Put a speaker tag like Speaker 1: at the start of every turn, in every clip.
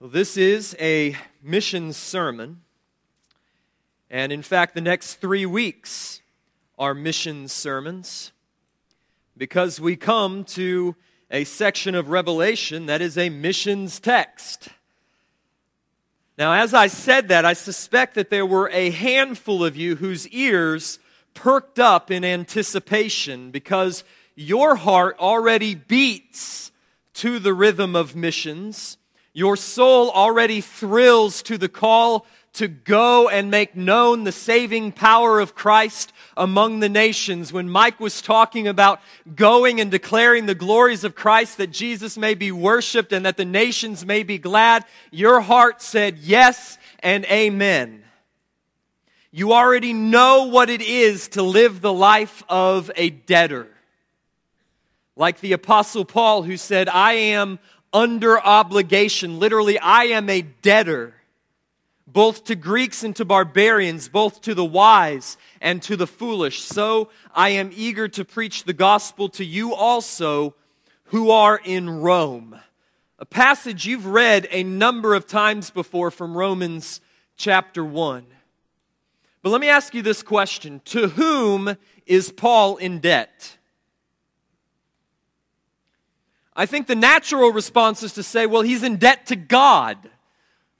Speaker 1: Well, this is a mission sermon. And in fact, the next three weeks are mission sermons because we come to a section of Revelation that is a missions text. Now, as I said that, I suspect that there were a handful of you whose ears perked up in anticipation because your heart already beats to the rhythm of missions your soul already thrills to the call to go and make known the saving power of Christ among the nations. When Mike was talking about going and declaring the glories of Christ that Jesus may be worshiped and that the nations may be glad, your heart said yes and amen. You already know what it is to live the life of a debtor. Like the Apostle Paul, who said, I am under obligation. Literally, I am a debtor, both to Greeks and to barbarians, both to the wise and to the foolish. So I am eager to preach the gospel to you also who are in Rome. A passage you've read a number of times before from Romans chapter 1. But let me ask you this question To whom is Paul in debt? I think the natural response is to say, well, he's in debt to God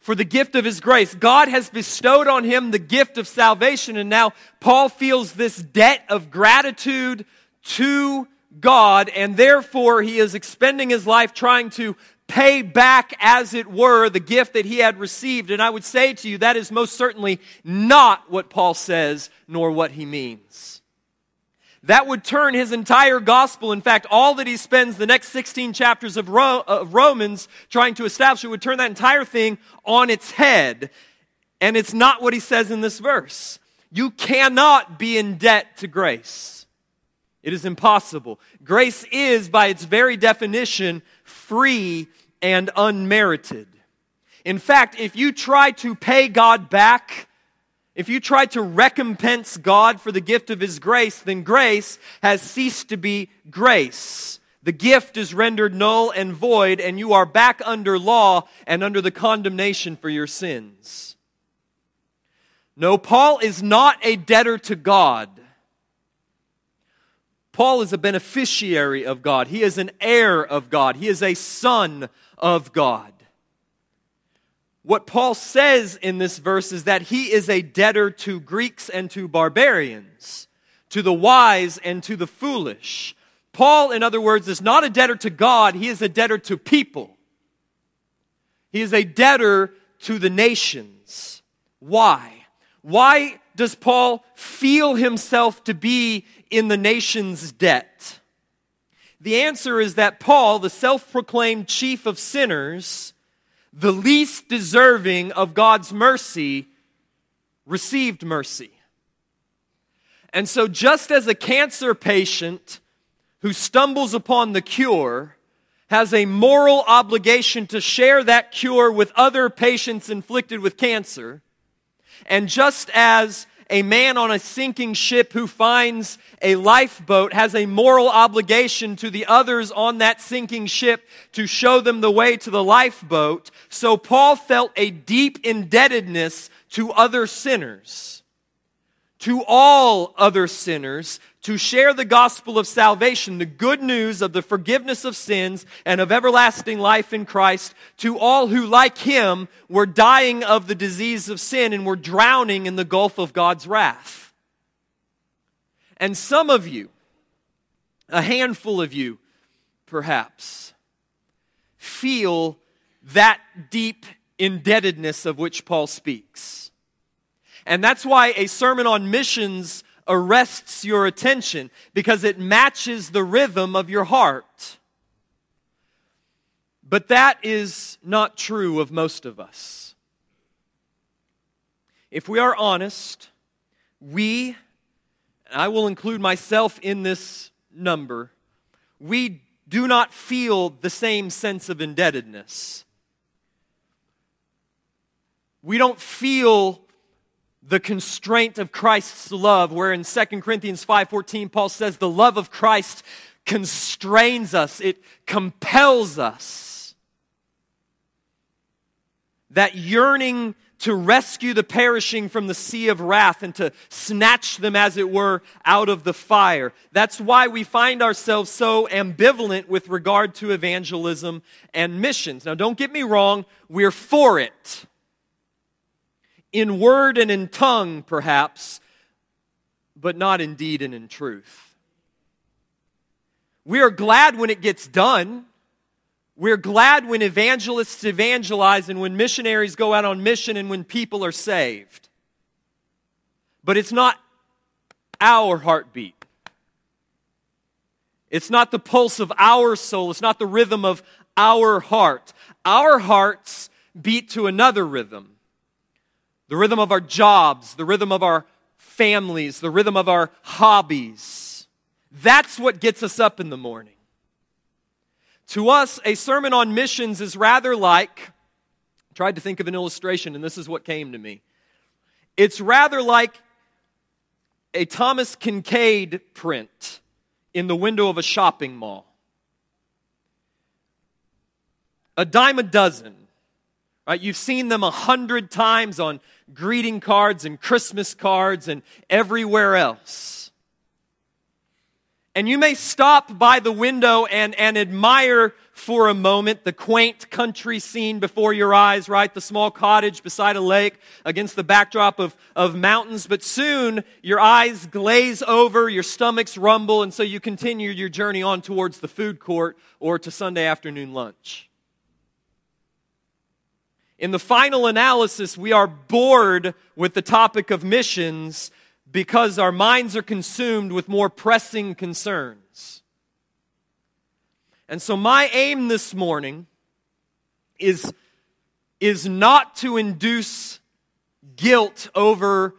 Speaker 1: for the gift of his grace. God has bestowed on him the gift of salvation, and now Paul feels this debt of gratitude to God, and therefore he is expending his life trying to pay back, as it were, the gift that he had received. And I would say to you, that is most certainly not what Paul says, nor what he means. That would turn his entire gospel, in fact, all that he spends the next 16 chapters of, Ro- of Romans trying to establish, it would turn that entire thing on its head. And it's not what he says in this verse. You cannot be in debt to grace. It is impossible. Grace is, by its very definition, free and unmerited. In fact, if you try to pay God back, if you try to recompense God for the gift of His grace, then grace has ceased to be grace. The gift is rendered null and void, and you are back under law and under the condemnation for your sins. No, Paul is not a debtor to God. Paul is a beneficiary of God. He is an heir of God. He is a son of God. What Paul says in this verse is that he is a debtor to Greeks and to barbarians, to the wise and to the foolish. Paul, in other words, is not a debtor to God, he is a debtor to people. He is a debtor to the nations. Why? Why does Paul feel himself to be in the nation's debt? The answer is that Paul, the self proclaimed chief of sinners, the least deserving of God's mercy received mercy. And so, just as a cancer patient who stumbles upon the cure has a moral obligation to share that cure with other patients inflicted with cancer, and just as a man on a sinking ship who finds a lifeboat has a moral obligation to the others on that sinking ship to show them the way to the lifeboat. So Paul felt a deep indebtedness to other sinners, to all other sinners, to share the gospel of salvation, the good news of the forgiveness of sins and of everlasting life in Christ to all who, like him, were dying of the disease of sin and were drowning in the gulf of God's wrath. And some of you, a handful of you, perhaps, feel that deep indebtedness of which Paul speaks. And that's why a sermon on missions arrests your attention because it matches the rhythm of your heart. But that is not true of most of us. If we are honest, we, and I will include myself in this number, we do not feel the same sense of indebtedness. We don't feel the constraint of Christ's love, where in 2 Corinthians 5:14 Paul says the love of Christ constrains us, it compels us. that yearning to rescue the perishing from the sea of wrath and to snatch them, as it were, out of the fire. That's why we find ourselves so ambivalent with regard to evangelism and missions. Now, don't get me wrong, we're for it. In word and in tongue, perhaps, but not in deed and in truth. We are glad when it gets done. We're glad when evangelists evangelize and when missionaries go out on mission and when people are saved. But it's not our heartbeat. It's not the pulse of our soul. It's not the rhythm of our heart. Our hearts beat to another rhythm the rhythm of our jobs, the rhythm of our families, the rhythm of our hobbies. That's what gets us up in the morning. To us, a sermon on missions is rather like, I tried to think of an illustration, and this is what came to me. It's rather like a Thomas Kinkade print in the window of a shopping mall. A dime a dozen. Right? You've seen them a hundred times on greeting cards and Christmas cards and everywhere else. And you may stop by the window and, and admire for a moment the quaint country scene before your eyes, right? The small cottage beside a lake against the backdrop of, of mountains. But soon your eyes glaze over, your stomachs rumble, and so you continue your journey on towards the food court or to Sunday afternoon lunch. In the final analysis, we are bored with the topic of missions because our minds are consumed with more pressing concerns. And so, my aim this morning is, is not to induce guilt over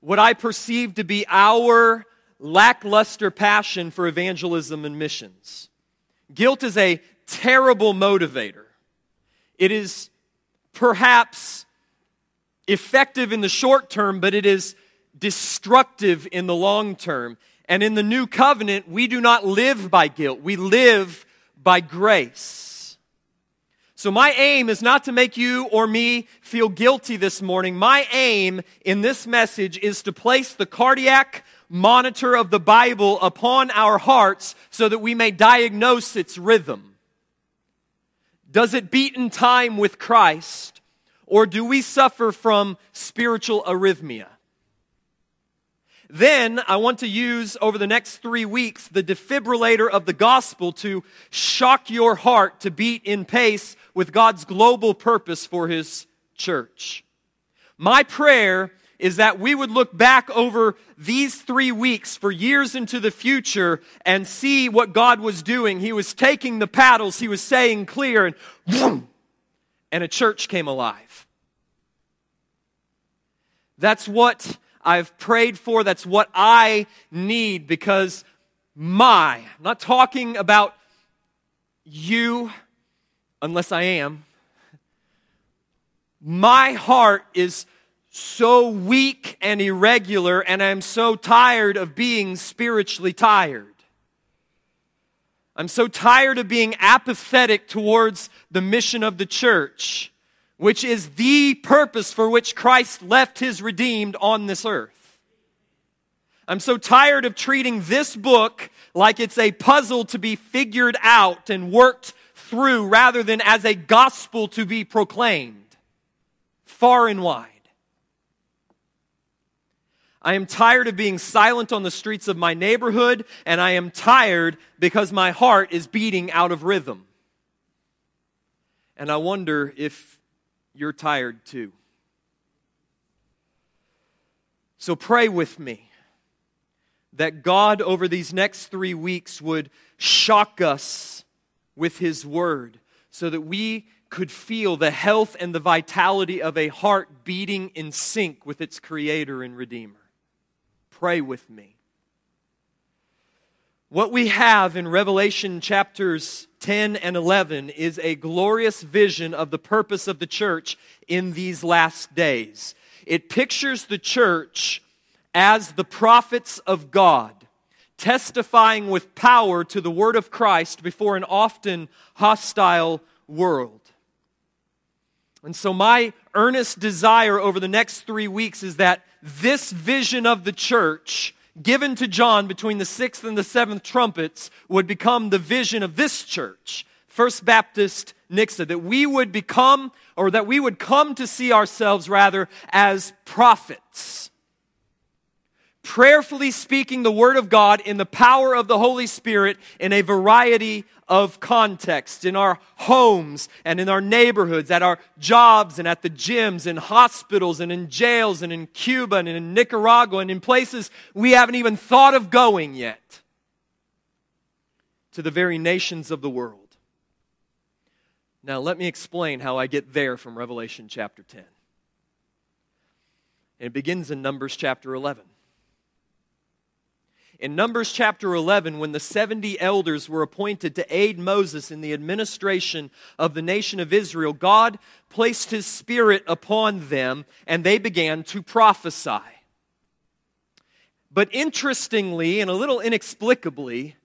Speaker 1: what I perceive to be our lackluster passion for evangelism and missions. Guilt is a terrible motivator. It is perhaps effective in the short term, but it is destructive in the long term. And in the new covenant, we do not live by guilt, we live by grace. So, my aim is not to make you or me feel guilty this morning. My aim in this message is to place the cardiac monitor of the Bible upon our hearts so that we may diagnose its rhythm. Does it beat in time with Christ, or do we suffer from spiritual arrhythmia? Then I want to use over the next three weeks the defibrillator of the gospel to shock your heart to beat in pace with God's global purpose for his church. My prayer is that we would look back over these three weeks for years into the future and see what God was doing. He was taking the paddles, he was saying clear, and boom, and a church came alive. That's what I've prayed for. That's what I need because my, I'm not talking about you unless I am. My heart is so weak and irregular, and I'm so tired of being spiritually tired. I'm so tired of being apathetic towards the mission of the church which is the purpose for which Christ left his redeemed on this earth. I'm so tired of treating this book like it's a puzzle to be figured out and worked through rather than as a gospel to be proclaimed far and wide. I am tired of being silent on the streets of my neighborhood, and I am tired because my heart is beating out of rhythm. And I wonder if you're tired too. So pray with me that God, over these next three weeks, would shock us with His Word so that we could feel the health and the vitality of a heart beating in sync with its Creator and Redeemer. Pray with me. What we have in Revelation chapters 10 and 11 is a glorious vision of the purpose of the church in these last days. It pictures the church as the prophets of God, testifying with power to the word of Christ before an often hostile world. And so, my earnest desire over the next three weeks is that this vision of the church given to John between the sixth and the seventh trumpets would become the vision of this church, First Baptist Nixa, that we would become, or that we would come to see ourselves rather as prophets. Prayerfully speaking the Word of God in the power of the Holy Spirit in a variety of contexts, in our homes and in our neighborhoods, at our jobs and at the gyms, in hospitals and in jails and in Cuba and in Nicaragua and in places we haven't even thought of going yet, to the very nations of the world. Now, let me explain how I get there from Revelation chapter 10. And it begins in Numbers chapter 11. In Numbers chapter 11, when the 70 elders were appointed to aid Moses in the administration of the nation of Israel, God placed his spirit upon them and they began to prophesy. But interestingly and a little inexplicably,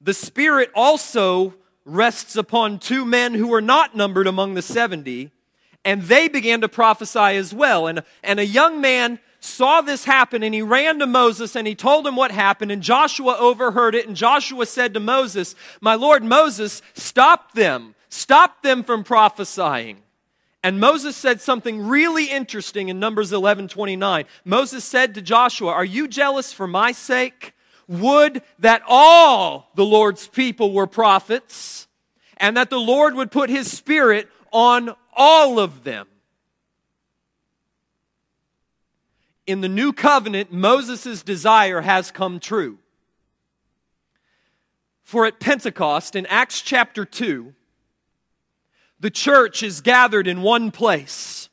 Speaker 1: the spirit also rests upon two men who were not numbered among the 70, and they began to prophesy as well. And, and a young man saw this happen and he ran to Moses and he told him what happened and Joshua overheard it and Joshua said to Moses, "My lord Moses, stop them. Stop them from prophesying." And Moses said something really interesting in Numbers 11:29. Moses said to Joshua, "Are you jealous for my sake? Would that all the Lord's people were prophets and that the Lord would put his spirit on all of them." In the new covenant, Moses' desire has come true. For at Pentecost, in Acts chapter 2, the church is gathered in one place,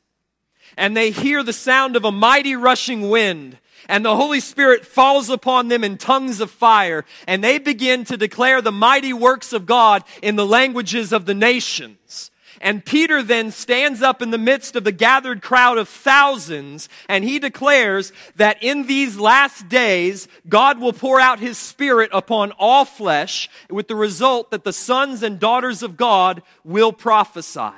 Speaker 1: and they hear the sound of a mighty rushing wind, and the Holy Spirit falls upon them in tongues of fire, and they begin to declare the mighty works of God in the languages of the nations. And Peter then stands up in the midst of the gathered crowd of thousands and he declares that in these last days, God will pour out his spirit upon all flesh with the result that the sons and daughters of God will prophesy.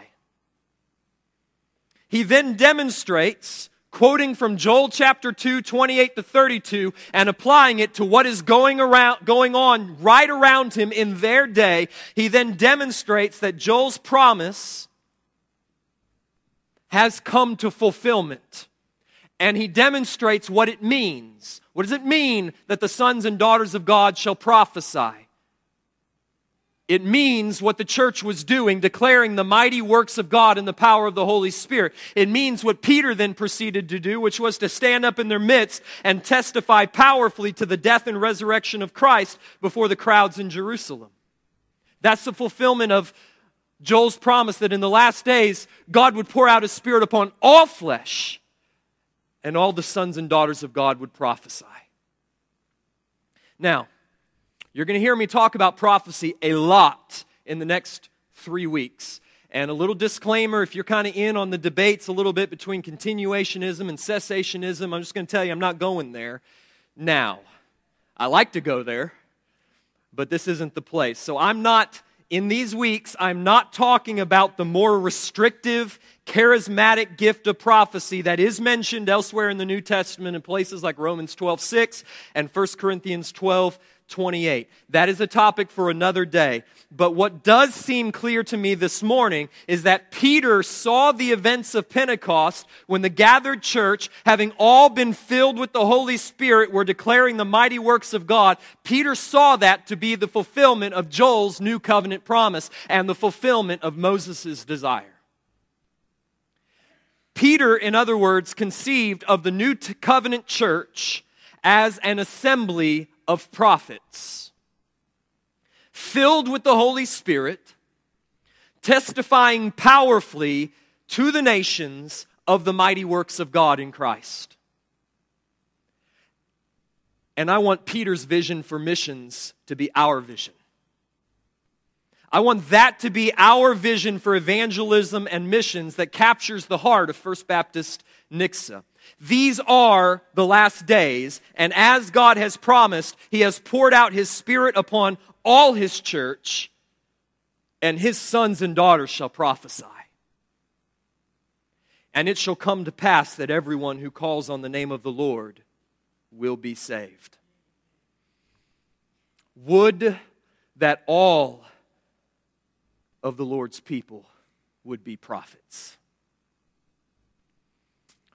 Speaker 1: He then demonstrates quoting from Joel chapter 2, 28 to 32, and applying it to what is going around, going on right around him in their day, he then demonstrates that Joel's promise has come to fulfillment. And he demonstrates what it means. What does it mean that the sons and daughters of God shall prophesy? It means what the church was doing, declaring the mighty works of God and the power of the Holy Spirit. It means what Peter then proceeded to do, which was to stand up in their midst and testify powerfully to the death and resurrection of Christ before the crowds in Jerusalem. That's the fulfillment of Joel's promise that in the last days, God would pour out his spirit upon all flesh, and all the sons and daughters of God would prophesy. Now, you're going to hear me talk about prophecy a lot in the next three weeks. And a little disclaimer if you're kind of in on the debates a little bit between continuationism and cessationism, I'm just going to tell you I'm not going there now. I like to go there, but this isn't the place. So I'm not, in these weeks, I'm not talking about the more restrictive, charismatic gift of prophecy that is mentioned elsewhere in the New Testament in places like Romans 12 6 and 1 Corinthians 12 28. That is a topic for another day. But what does seem clear to me this morning is that Peter saw the events of Pentecost when the gathered church, having all been filled with the Holy Spirit, were declaring the mighty works of God. Peter saw that to be the fulfillment of Joel's new covenant promise and the fulfillment of Moses' desire. Peter, in other words, conceived of the new covenant church as an assembly of prophets, filled with the Holy Spirit, testifying powerfully to the nations of the mighty works of God in Christ. And I want Peter's vision for missions to be our vision. I want that to be our vision for evangelism and missions that captures the heart of First Baptist Nixa. These are the last days, and as God has promised, He has poured out His Spirit upon all His church, and His sons and daughters shall prophesy. And it shall come to pass that everyone who calls on the name of the Lord will be saved. Would that all of the Lord's people would be prophets.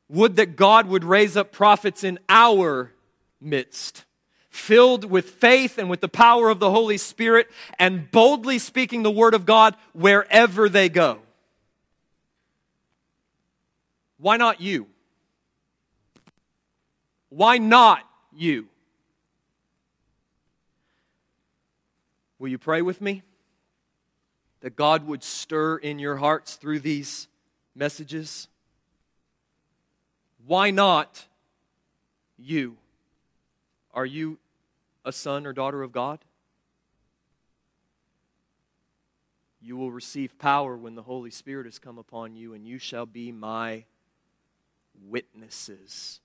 Speaker 1: Would that God would raise up prophets in our midst, filled with faith and with the power of the Holy Spirit, and boldly speaking the word of God wherever they go. Why not you? Why not you? Will you pray with me? That God would stir in your hearts through these messages? Why not you? Are you a son or daughter of God? You will receive power when the Holy Spirit has come upon you, and you shall be my witnesses.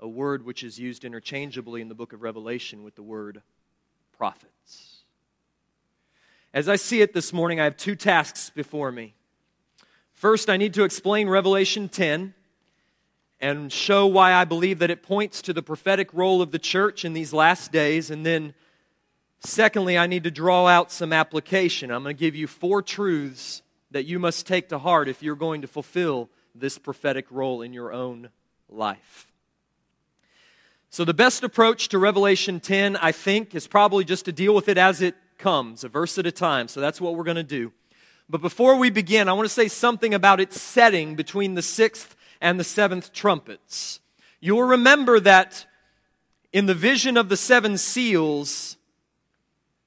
Speaker 1: A word which is used interchangeably in the book of Revelation with the word prophets. As I see it this morning, I have two tasks before me. First, I need to explain Revelation 10 and show why I believe that it points to the prophetic role of the church in these last days. And then, secondly, I need to draw out some application. I'm going to give you four truths that you must take to heart if you're going to fulfill this prophetic role in your own life. So, the best approach to Revelation 10, I think, is probably just to deal with it as it comes, a verse at a time. So, that's what we're going to do. But before we begin, I want to say something about its setting between the sixth and the seventh trumpets. You will remember that in the vision of the seven seals,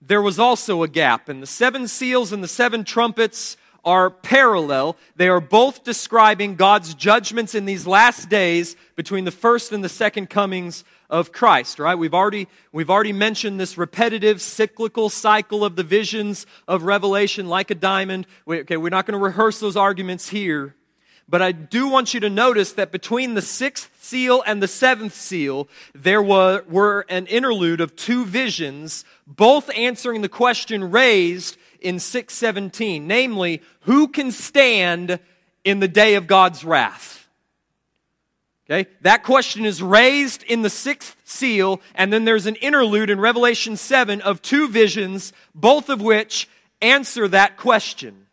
Speaker 1: there was also a gap. And the seven seals and the seven trumpets are parallel. They are both describing God's judgments in these last days between the first and the second comings of Christ, right? We've already, we've already mentioned this repetitive cyclical cycle of the visions of Revelation like a diamond. We, okay, we're not going to rehearse those arguments here. But I do want you to notice that between the sixth seal and the seventh seal, there were, were an interlude of two visions, both answering the question raised in 617, namely, who can stand in the day of God's wrath? Okay, that question is raised in the sixth seal, and then there's an interlude in Revelation 7 of two visions, both of which answer that question.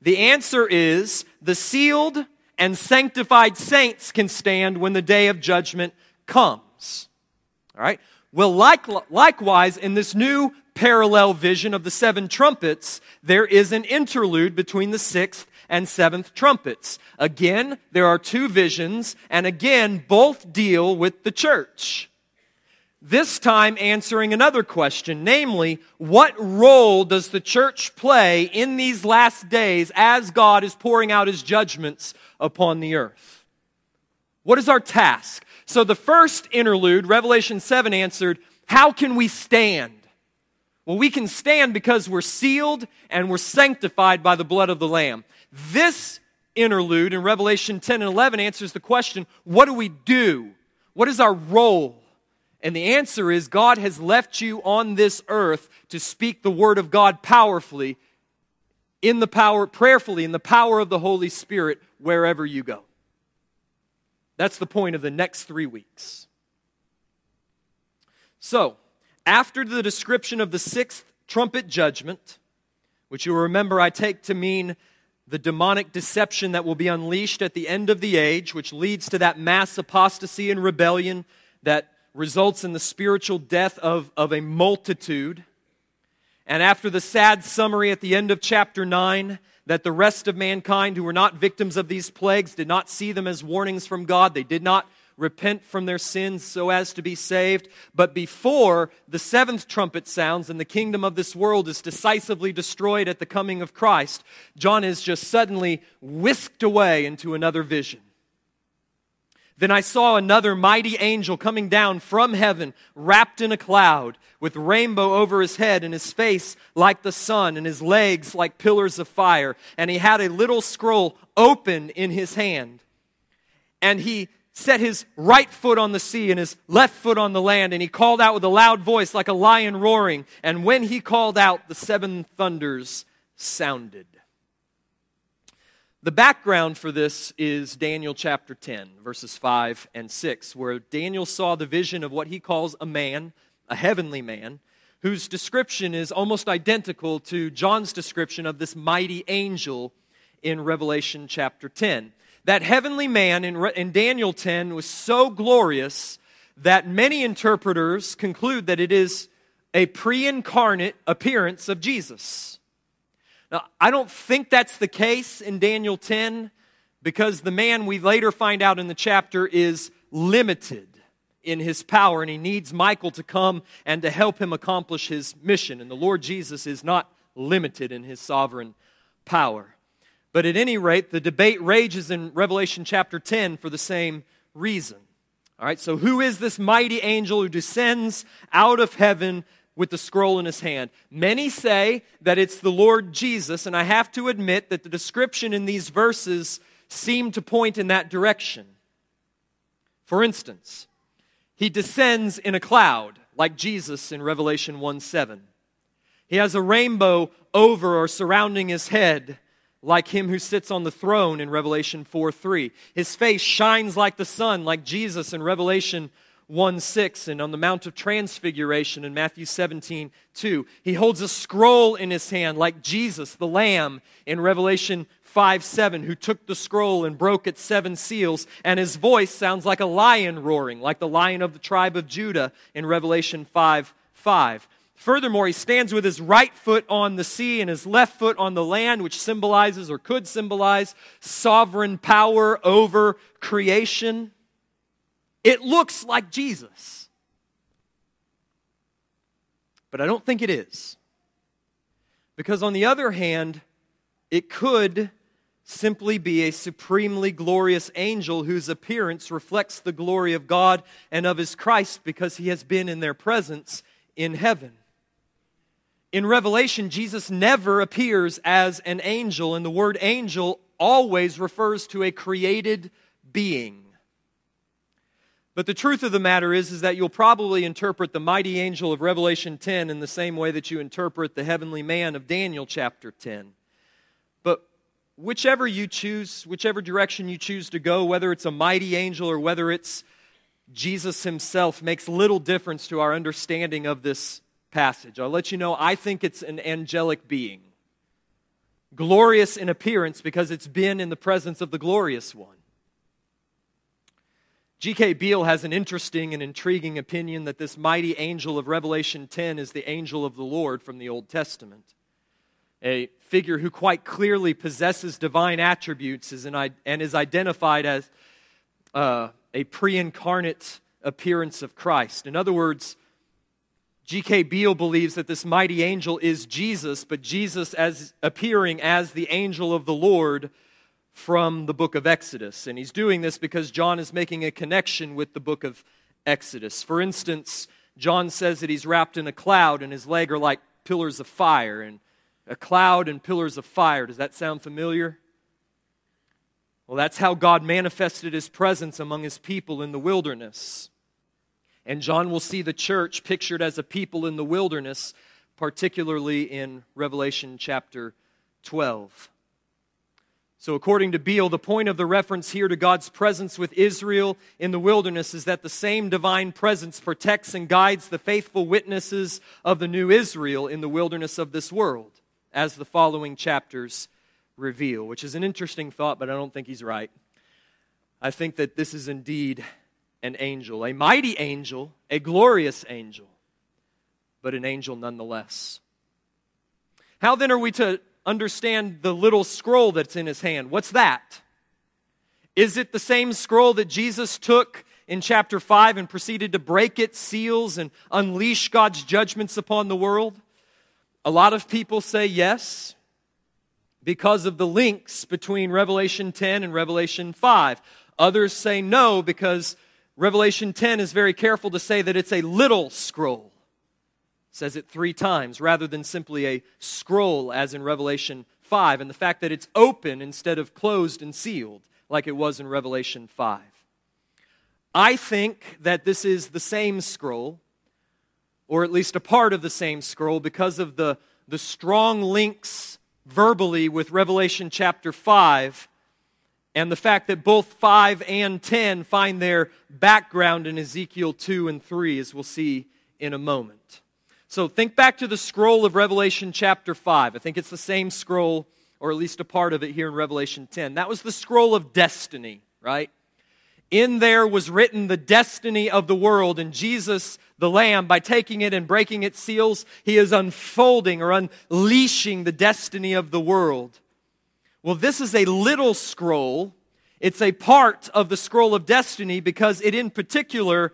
Speaker 1: The answer is the sealed and sanctified saints can stand when the day of judgment comes. All right? Well, like, likewise, in this new parallel vision of the seven trumpets, there is an interlude between the sixth and seventh trumpets. Again, there are two visions, and again, both deal with the church. This time answering another question, namely, what role does the church play in these last days as God is pouring out his judgments upon the earth? What is our task? So the first interlude, Revelation 7 answered, How can we stand? Well, we can stand because we're sealed and we're sanctified by the blood of the Lamb. This interlude in Revelation 10 and 11 answers the question, What do we do? What is our role? And the answer is God has left you on this earth to speak the word of God powerfully, in the power, prayerfully, in the power of the Holy Spirit, wherever you go. That's the point of the next three weeks. So, after the description of the sixth trumpet judgment, which you'll remember I take to mean the demonic deception that will be unleashed at the end of the age, which leads to that mass apostasy and rebellion that results in the spiritual death of, of a multitude. And after the sad summary at the end of chapter 9, that the rest of mankind who were not victims of these plagues did not see them as warnings from God, they did not repent from their sins so as to be saved. But before the seventh trumpet sounds and the kingdom of this world is decisively destroyed at the coming of Christ, John is just suddenly whisked away into another vision. Then I saw another mighty angel coming down from heaven, wrapped in a cloud, with rainbow over his head, and his face like the sun, and his legs like pillars of fire. And he had a little scroll open in his hand. And he set his right foot on the sea and his left foot on the land, and he called out with a loud voice like a lion roaring. And when he called out, the seven thunders sounded. The background for this is Daniel chapter 10, verses 5 and 6, where Daniel saw the vision of what he calls a man, a heavenly man, whose description is almost identical to John's description of this mighty angel in Revelation chapter 10. That heavenly man in, Re- in Daniel 10 was so glorious that many interpreters conclude that it is a pre incarnate appearance of Jesus. Now, I don't think that's the case in Daniel 10 because the man we later find out in the chapter is limited in his power and he needs Michael to come and to help him accomplish his mission. And the Lord Jesus is not limited in his sovereign power. But at any rate, the debate rages in Revelation chapter 10 for the same reason. All right, so who is this mighty angel who descends out of heaven with the scroll in his hand. Many say that it's the Lord Jesus, and I have to admit that the description in these verses seem to point in that direction. For instance, he descends in a cloud, like Jesus in Revelation 1 7. He has a rainbow over or surrounding his head, like him who sits on the throne in Revelation 4 3. His face shines like the sun, like Jesus in Revelation 1 6 and on the Mount of Transfiguration in Matthew 17 2. He holds a scroll in his hand like Jesus, the Lamb, in Revelation 5 7, who took the scroll and broke its seven seals, and his voice sounds like a lion roaring, like the lion of the tribe of Judah in Revelation 5 5. Furthermore, he stands with his right foot on the sea and his left foot on the land, which symbolizes or could symbolize sovereign power over creation. It looks like Jesus. But I don't think it is. Because, on the other hand, it could simply be a supremely glorious angel whose appearance reflects the glory of God and of his Christ because he has been in their presence in heaven. In Revelation, Jesus never appears as an angel, and the word angel always refers to a created being. But the truth of the matter is, is that you'll probably interpret the mighty angel of Revelation 10 in the same way that you interpret the heavenly man of Daniel chapter 10. But whichever you choose, whichever direction you choose to go, whether it's a mighty angel or whether it's Jesus himself, makes little difference to our understanding of this passage. I'll let you know, I think it's an angelic being. Glorious in appearance because it's been in the presence of the glorious one. G.K. Beale has an interesting and intriguing opinion that this mighty angel of Revelation 10 is the angel of the Lord from the Old Testament. A figure who quite clearly possesses divine attributes and is identified as uh, a pre incarnate appearance of Christ. In other words, G.K. Beale believes that this mighty angel is Jesus, but Jesus as appearing as the angel of the Lord from the book of Exodus. And he's doing this because John is making a connection with the book of Exodus. For instance, John says that he's wrapped in a cloud and his legs are like pillars of fire. And a cloud and pillars of fire, does that sound familiar? Well, that's how God manifested his presence among his people in the wilderness. And John will see the church pictured as a people in the wilderness, particularly in Revelation chapter 12. So, according to Beale, the point of the reference here to God's presence with Israel in the wilderness is that the same divine presence protects and guides the faithful witnesses of the new Israel in the wilderness of this world, as the following chapters reveal, which is an interesting thought, but I don't think he's right. I think that this is indeed an angel, a mighty angel, a glorious angel, but an angel nonetheless. How then are we to understand the little scroll that's in his hand. What's that? Is it the same scroll that Jesus took in chapter 5 and proceeded to break its seals and unleash God's judgments upon the world? A lot of people say yes because of the links between Revelation 10 and Revelation 5. Others say no because Revelation 10 is very careful to say that it's a little scroll says it three times rather than simply a scroll as in Revelation 5, and the fact that it's open instead of closed and sealed like it was in Revelation 5. I think that this is the same scroll, or at least a part of the same scroll, because of the, the strong links verbally with Revelation chapter 5 and the fact that both 5 and 10 find their background in Ezekiel 2 and 3, as we'll see in a moment. So think back to the scroll of Revelation chapter 5. I think it's the same scroll, or at least a part of it here in Revelation 10. That was the scroll of destiny, right? In there was written the destiny of the world, and Jesus, the Lamb, by taking it and breaking its seals, he is unfolding or unleashing the destiny of the world. Well, this is a little scroll. It's a part of the scroll of destiny because it, in particular,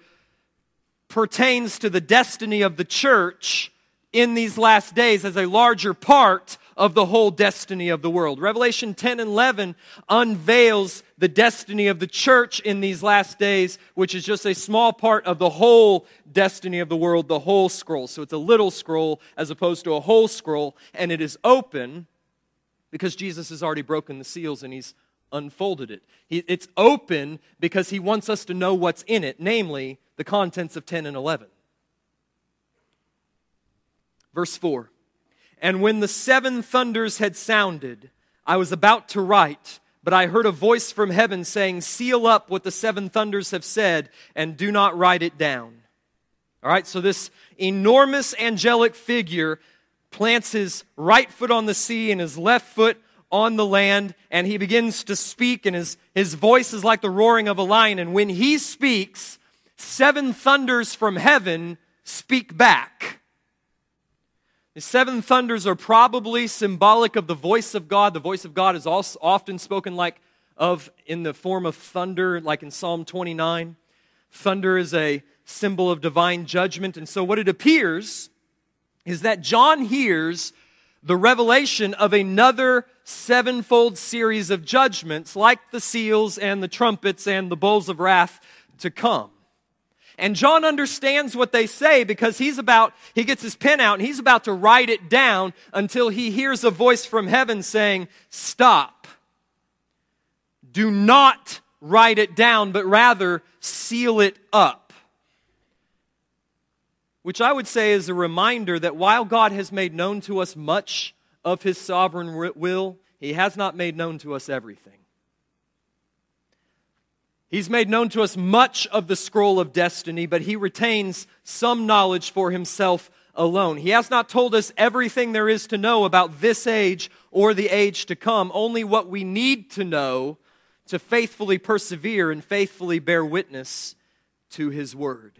Speaker 1: pertains to the destiny of the church in these last days as a larger part of the whole destiny of the world. Revelation 10 and 11 unveils the destiny of the church in these last days, which is just a small part of the whole destiny of the world, the whole scroll. So it's a little scroll as opposed to a whole scroll, and it is open because Jesus has already broken the seals and he's unfolded it. it's open because he wants us to know what's in it, namely the contents of 10 and 11. Verse 4 And when the seven thunders had sounded, I was about to write, but I heard a voice from heaven saying, Seal up what the seven thunders have said, and do not write it down. All right, so this enormous angelic figure plants his right foot on the sea and his left foot on the land, and he begins to speak, and his, his voice is like the roaring of a lion. And when he speaks, seven thunders from heaven speak back. The seven thunders are probably symbolic of the voice of God. The voice of God is also often spoken like of in the form of thunder, like in Psalm 29. Thunder is a symbol of divine judgment. And so, what it appears is that John hears the revelation of another sevenfold series of judgments, like the seals and the trumpets and the bowls of wrath to come. And John understands what they say because he's about, he gets his pen out and he's about to write it down until he hears a voice from heaven saying, Stop. Do not write it down, but rather seal it up which I would say is a reminder that while God has made known to us much of his sovereign will, he has not made known to us everything. He's made known to us much of the scroll of destiny, but he retains some knowledge for himself alone. He has not told us everything there is to know about this age or the age to come, only what we need to know to faithfully persevere and faithfully bear witness to his word.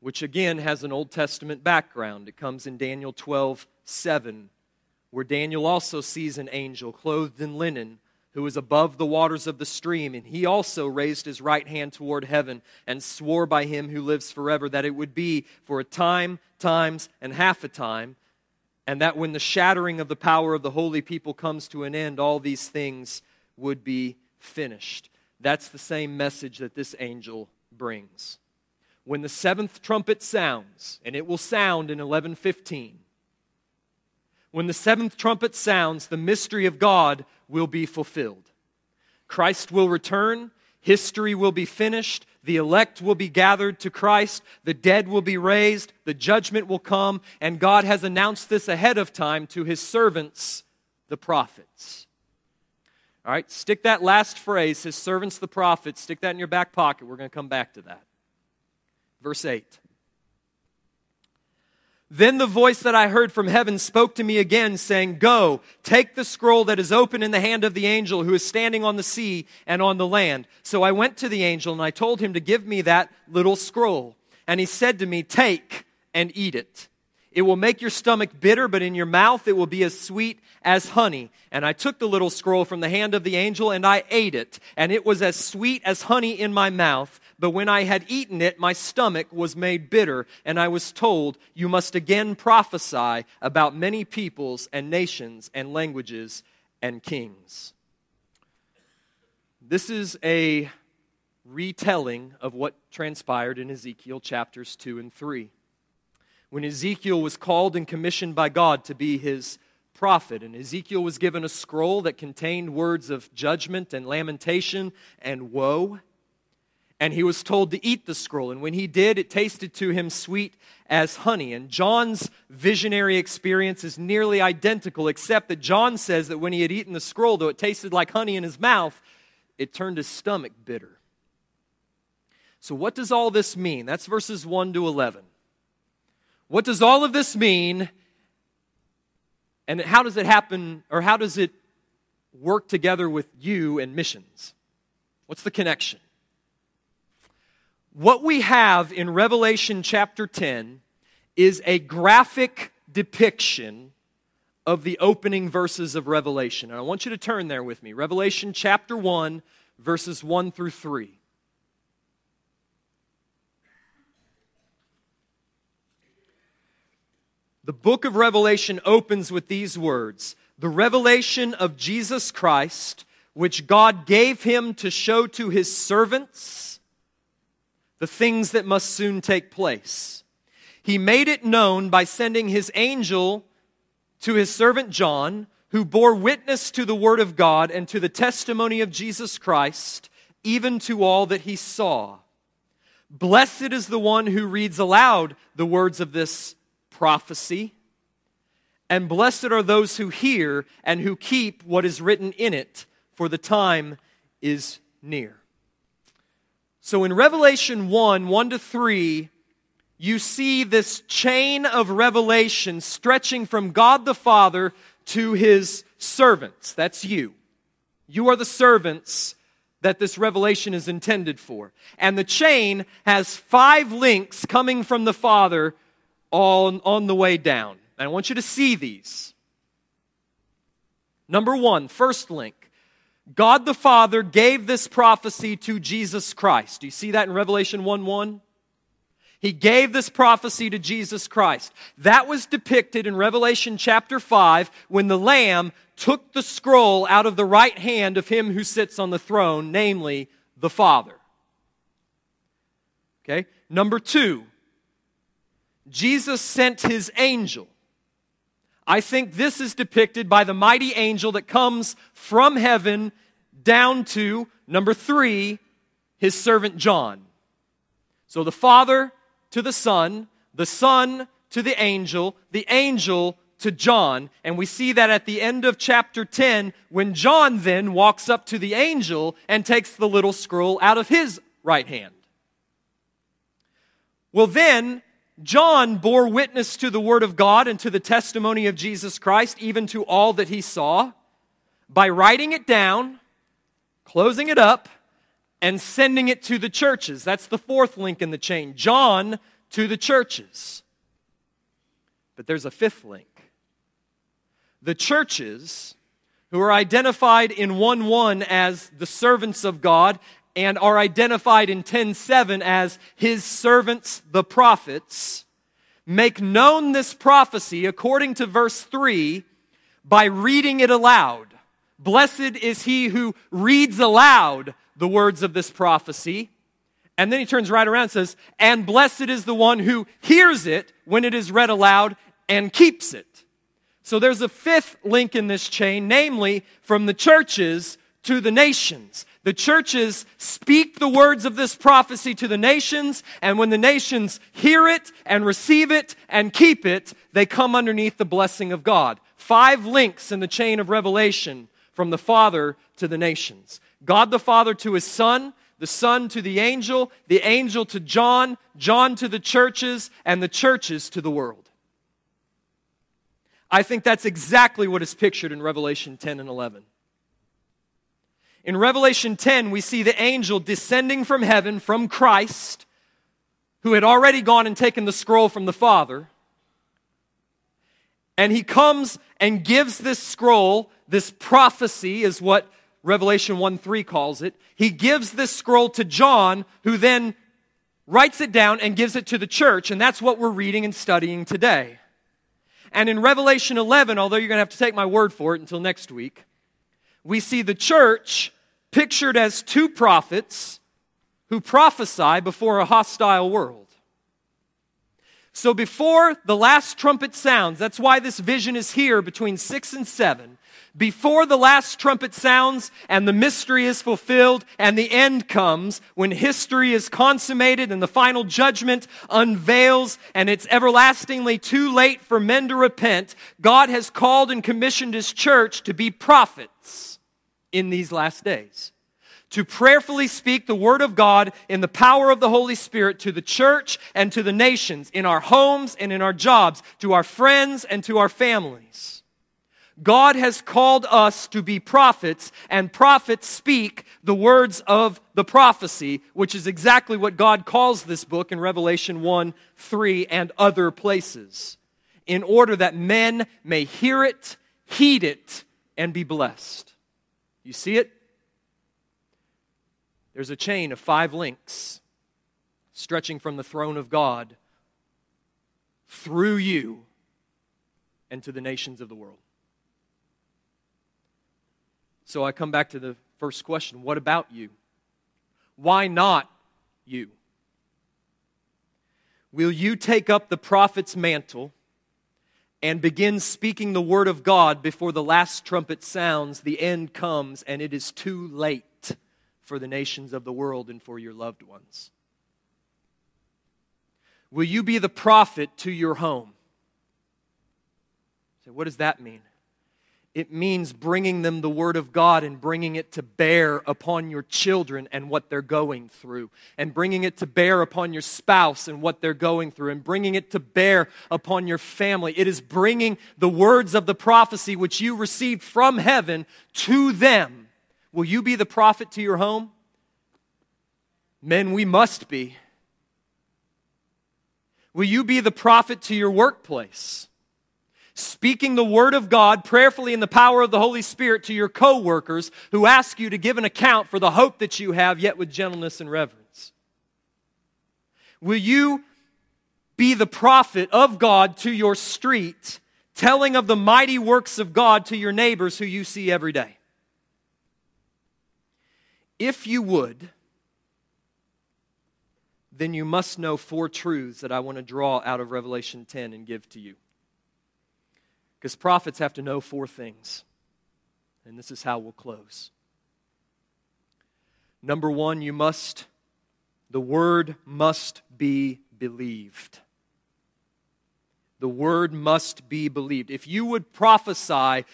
Speaker 1: Which again has an Old Testament background. It comes in Daniel 12 7, where Daniel also sees an angel clothed in linen who is above the waters of the stream, and he also raised his right hand toward heaven and swore by him who lives forever that it would be for a time, times, and half a time, and that when the shattering of the power of the holy people comes to an end, all these things would be finished. That's the same message that this angel brings when the seventh trumpet sounds, and it will sound in 1115, when the seventh trumpet sounds, the mystery of God will be fulfilled. Christ will return, history will be finished, the elect will be gathered to Christ, the dead will be raised, the judgment will come, and God has announced this ahead of time to his servants, the prophets. All right, stick that last phrase, his servants, the prophets, stick that in your back pocket. We're going to come back to that. Verse 8. Then the voice that I heard from heaven spoke to me again, saying, Go, take the scroll that is open in the hand of the angel who is standing on the sea and on the land. So I went to the angel and I told him to give me that little scroll. And he said to me, Take and eat it. It will make your stomach bitter, but in your mouth it will be as sweet as honey. And I took the little scroll from the hand of the angel and I ate it. And it was as sweet as honey in my mouth. But when I had eaten it, my stomach was made bitter, and I was told, You must again prophesy about many peoples and nations and languages and kings. This is a retelling of what transpired in Ezekiel chapters 2 and 3. When Ezekiel was called and commissioned by God to be his prophet, and Ezekiel was given a scroll that contained words of judgment and lamentation and woe. And he was told to eat the scroll. And when he did, it tasted to him sweet as honey. And John's visionary experience is nearly identical, except that John says that when he had eaten the scroll, though it tasted like honey in his mouth, it turned his stomach bitter. So, what does all this mean? That's verses 1 to 11. What does all of this mean? And how does it happen, or how does it work together with you and missions? What's the connection? What we have in Revelation chapter 10 is a graphic depiction of the opening verses of Revelation. And I want you to turn there with me. Revelation chapter 1, verses 1 through 3. The book of Revelation opens with these words The revelation of Jesus Christ, which God gave him to show to his servants the things that must soon take place. He made it known by sending his angel to his servant John, who bore witness to the word of God and to the testimony of Jesus Christ, even to all that he saw. Blessed is the one who reads aloud the words of this prophecy. And blessed are those who hear and who keep what is written in it, for the time is near. So in Revelation 1 1 to 3, you see this chain of revelation stretching from God the Father to his servants. That's you. You are the servants that this revelation is intended for. And the chain has five links coming from the Father on, on the way down. And I want you to see these. Number one, first link. God the Father gave this prophecy to Jesus Christ. Do you see that in Revelation 1 1? He gave this prophecy to Jesus Christ. That was depicted in Revelation chapter 5 when the Lamb took the scroll out of the right hand of him who sits on the throne, namely the Father. Okay? Number two, Jesus sent his angel. I think this is depicted by the mighty angel that comes from heaven down to, number three, his servant John. So the Father to the Son, the Son to the angel, the angel to John. And we see that at the end of chapter 10 when John then walks up to the angel and takes the little scroll out of his right hand. Well, then John bore witness to the Word of God and to the testimony of Jesus Christ, even to all that he saw, by writing it down, closing it up, and sending it to the churches. That's the fourth link in the chain. John to the churches. But there's a fifth link. The churches, who are identified in 1 1 as the servants of God and are identified in 10:7 as his servants the prophets make known this prophecy according to verse 3 by reading it aloud. Blessed is he who reads aloud the words of this prophecy. And then he turns right around and says, And blessed is the one who hears it when it is read aloud and keeps it. So there's a fifth link in this chain, namely from the churches to the nations. The churches speak the words of this prophecy to the nations, and when the nations hear it and receive it and keep it, they come underneath the blessing of God. Five links in the chain of revelation from the Father to the nations God the Father to his Son, the Son to the angel, the angel to John, John to the churches, and the churches to the world. I think that's exactly what is pictured in Revelation 10 and 11. In Revelation 10, we see the angel descending from heaven from Christ, who had already gone and taken the scroll from the Father. And he comes and gives this scroll, this prophecy is what Revelation 1 3 calls it. He gives this scroll to John, who then writes it down and gives it to the church. And that's what we're reading and studying today. And in Revelation 11, although you're going to have to take my word for it until next week, we see the church pictured as two prophets who prophesy before a hostile world. So before the last trumpet sounds, that's why this vision is here between 6 and 7. Before the last trumpet sounds and the mystery is fulfilled and the end comes, when history is consummated and the final judgment unveils and it's everlastingly too late for men to repent, God has called and commissioned His church to be prophets in these last days to prayerfully speak the Word of God in the power of the Holy Spirit to the church and to the nations, in our homes and in our jobs, to our friends and to our families. God has called us to be prophets, and prophets speak the words of the prophecy, which is exactly what God calls this book in Revelation 1 3 and other places, in order that men may hear it, heed it, and be blessed. You see it? There's a chain of five links stretching from the throne of God through you and to the nations of the world. So I come back to the first question what about you? Why not you? Will you take up the prophet's mantle and begin speaking the word of God before the last trumpet sounds, the end comes, and it is too late? for the nations of the world and for your loved ones? Will you be the prophet to your home? So, what does that mean? It means bringing them the Word of God and bringing it to bear upon your children and what they're going through, and bringing it to bear upon your spouse and what they're going through, and bringing it to bear upon your family. It is bringing the words of the prophecy which you received from heaven to them Will you be the prophet to your home? Men, we must be. Will you be the prophet to your workplace? Speaking the word of God prayerfully in the power of the Holy Spirit to your coworkers who ask you to give an account for the hope that you have, yet with gentleness and reverence. Will you be the prophet of God to your street, telling of the mighty works of God to your neighbors who you see every day? If you would, then you must know four truths that I want to draw out of Revelation 10 and give to you. Because prophets have to know four things. And this is how we'll close. Number one, you must, the word must be believed. The word must be believed. If you would prophesy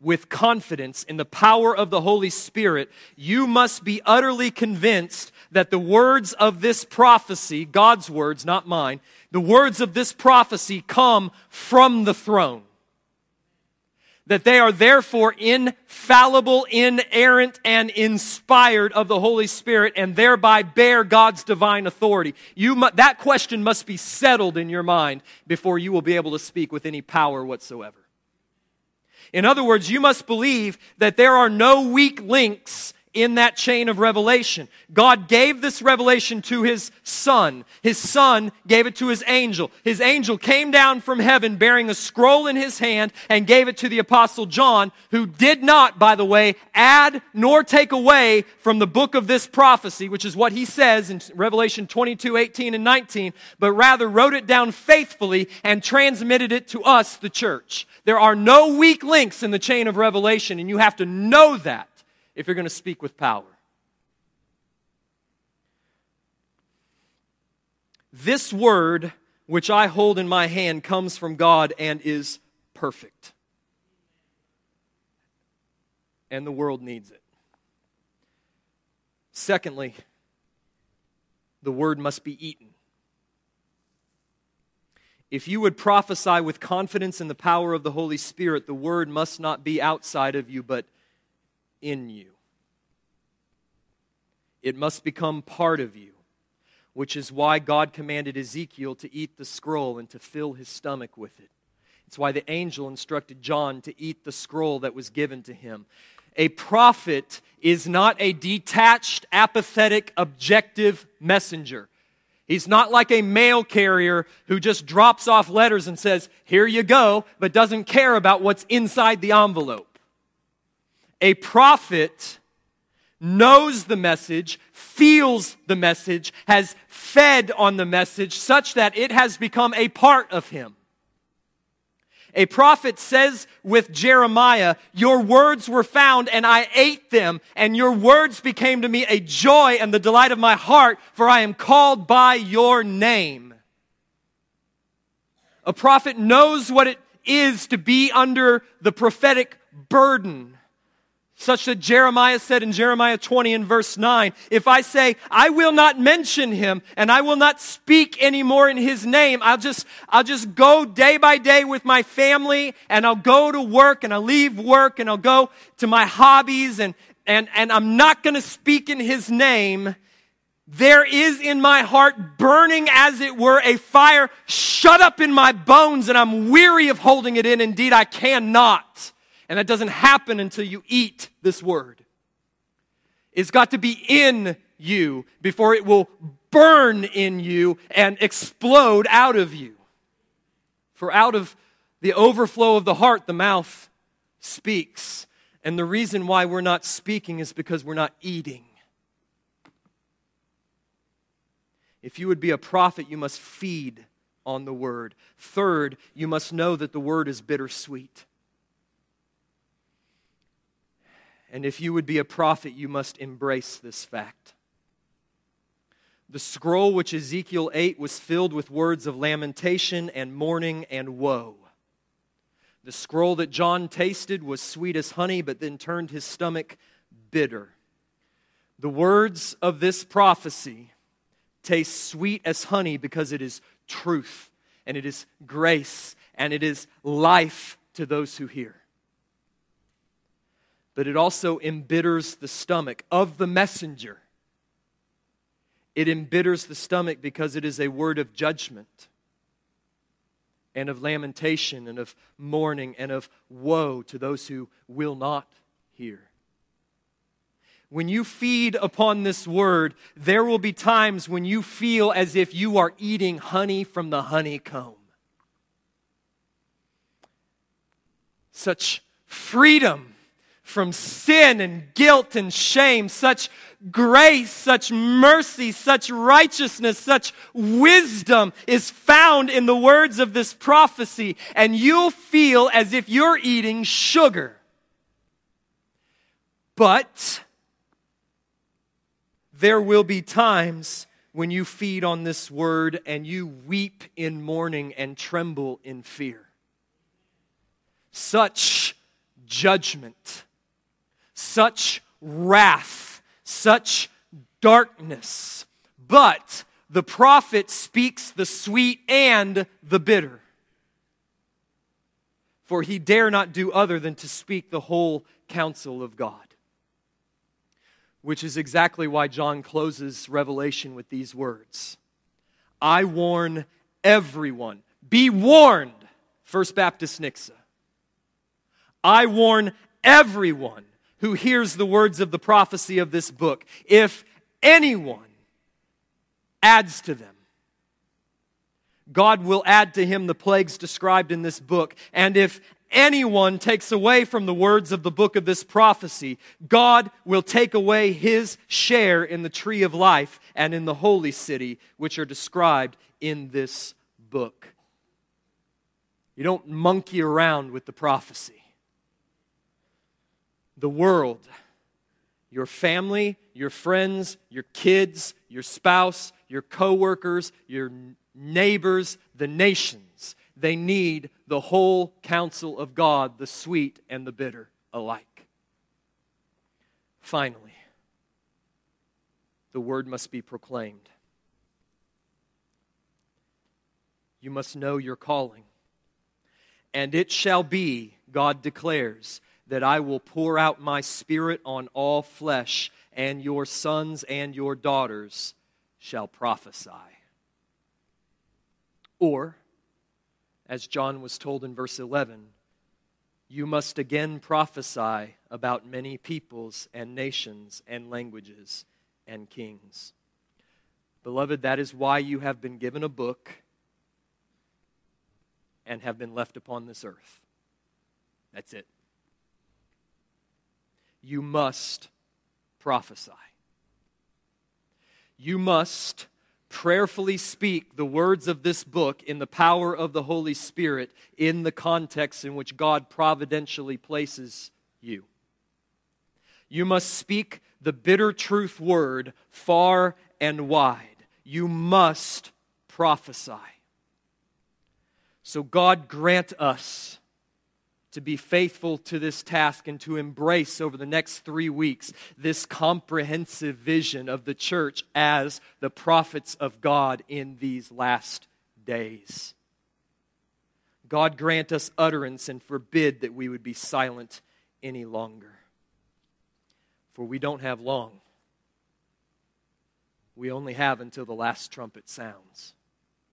Speaker 1: with confidence in the power of the Holy Spirit, you must be utterly convinced that the words of this prophecy, God's words, not mine, the words of this prophecy come from the throne. That they are therefore infallible, inerrant, and inspired of the Holy Spirit, and thereby bear God's divine authority. You mu- that question must be settled in your mind before you will be able to speak with any power whatsoever. In other words, you must believe that there are no weak links in that chain of revelation. God gave this revelation to his son. His son gave it to his angel. His angel came down from heaven bearing a scroll in his hand and gave it to the apostle John, who did not, by the way, add nor take away from the book of this prophecy, which is what he says in Revelation 22, 18, and 19, but rather wrote it down faithfully and transmitted it to us, the church. There are no weak links in the chain of revelation, and you have to know that if you're going to speak with power. This word, which I hold in my hand, comes from God and is perfect. And the world needs it. Secondly, the word must be eaten. If you would prophesy with confidence in the power of the Holy Spirit, the word must not be outside of you, but in you. It must become part of you, which is why God commanded Ezekiel to eat the scroll and to fill his stomach with it. It's why the angel instructed John to eat the scroll that was given to him. A prophet is not a detached, apathetic, objective messenger. He's not like a mail carrier who just drops off letters and says, Here you go, but doesn't care about what's inside the envelope. A prophet knows the message, feels the message, has fed on the message such that it has become a part of him. A prophet says with Jeremiah, Your words were found and I ate them, and your words became to me a joy and the delight of my heart, for I am called by your name. A prophet knows what it is to be under the prophetic burden such that Jeremiah said in Jeremiah 20 and verse 9, if I say, I will not mention him and I will not speak anymore in his name, I'll just, I'll just go day by day with my family and I'll go to work and I'll leave work and I'll go to my hobbies and, and, and I'm not going to speak in his name. There is in my heart burning as it were a fire shut up in my bones and I'm weary of holding it in. Indeed, I cannot. And that doesn't happen until you eat this word. It's got to be in you before it will burn in you and explode out of you. For out of the overflow of the heart, the mouth speaks. And the reason why we're not speaking is because we're not eating. If you would be a prophet, you must feed on the word. Third, you must know that the word is bittersweet. And if you would be a prophet, you must embrace this fact. The scroll which Ezekiel ate was filled with words of lamentation and mourning and woe. The scroll that John tasted was sweet as honey, but then turned his stomach bitter. The words of this prophecy taste sweet as honey because it is truth and it is grace and it is life to those who hear but it also embitters the stomach of the messenger. It embitters the stomach because it is a word of judgment and of lamentation and of mourning and of woe to those who will not hear. When you feed upon this word, there will be times when you feel as if you are eating honey from the honeycomb. Such freedom from sin and guilt and shame, such grace, such mercy, such righteousness, such wisdom is found in the words of this prophecy, and you'll feel as if you're eating sugar. But there will be times when you feed on this word and you weep in mourning and tremble in fear. Such judgment such wrath, such darkness. But the prophet speaks the sweet and the bitter. For he dare not do other than to speak the whole counsel of God. Which is exactly why John closes Revelation with these words I warn everyone. Be warned, First Baptist Nixa. I warn everyone who hears the words of the prophecy of this book. If anyone adds to them, God will add to him the plagues described in this book. And if anyone takes away from the words of the book of this prophecy, God will take away his share in the tree of life and in the holy city, which are described in this book. You don't monkey around with the prophecy the world, your family, your friends, your kids, your spouse, your coworkers, your neighbors, the nations. They need the whole counsel of God, the sweet and the bitter alike. Finally, the word must be proclaimed. You must know your calling. And it shall be, God declares, that I will pour out my spirit on all flesh, and your sons and your daughters shall prophesy. Or, as John was told in verse 11, you must again prophesy about many peoples and nations and languages and kings. Beloved, that is why you have been given a book and have been left upon this earth. That's it you must prophesy. You must prayerfully speak the words of this book in the power of the Holy Spirit in the context in which God providentially places you. You must speak the bitter truth word far and wide. You must prophesy. So, God grant us to be faithful to this task and to embrace over the next three weeks this comprehensive vision of the church as the prophets of God in these last days. God grant us utterance and forbid that we would be silent any longer. For we don't have long. We only have until the last trumpet sounds.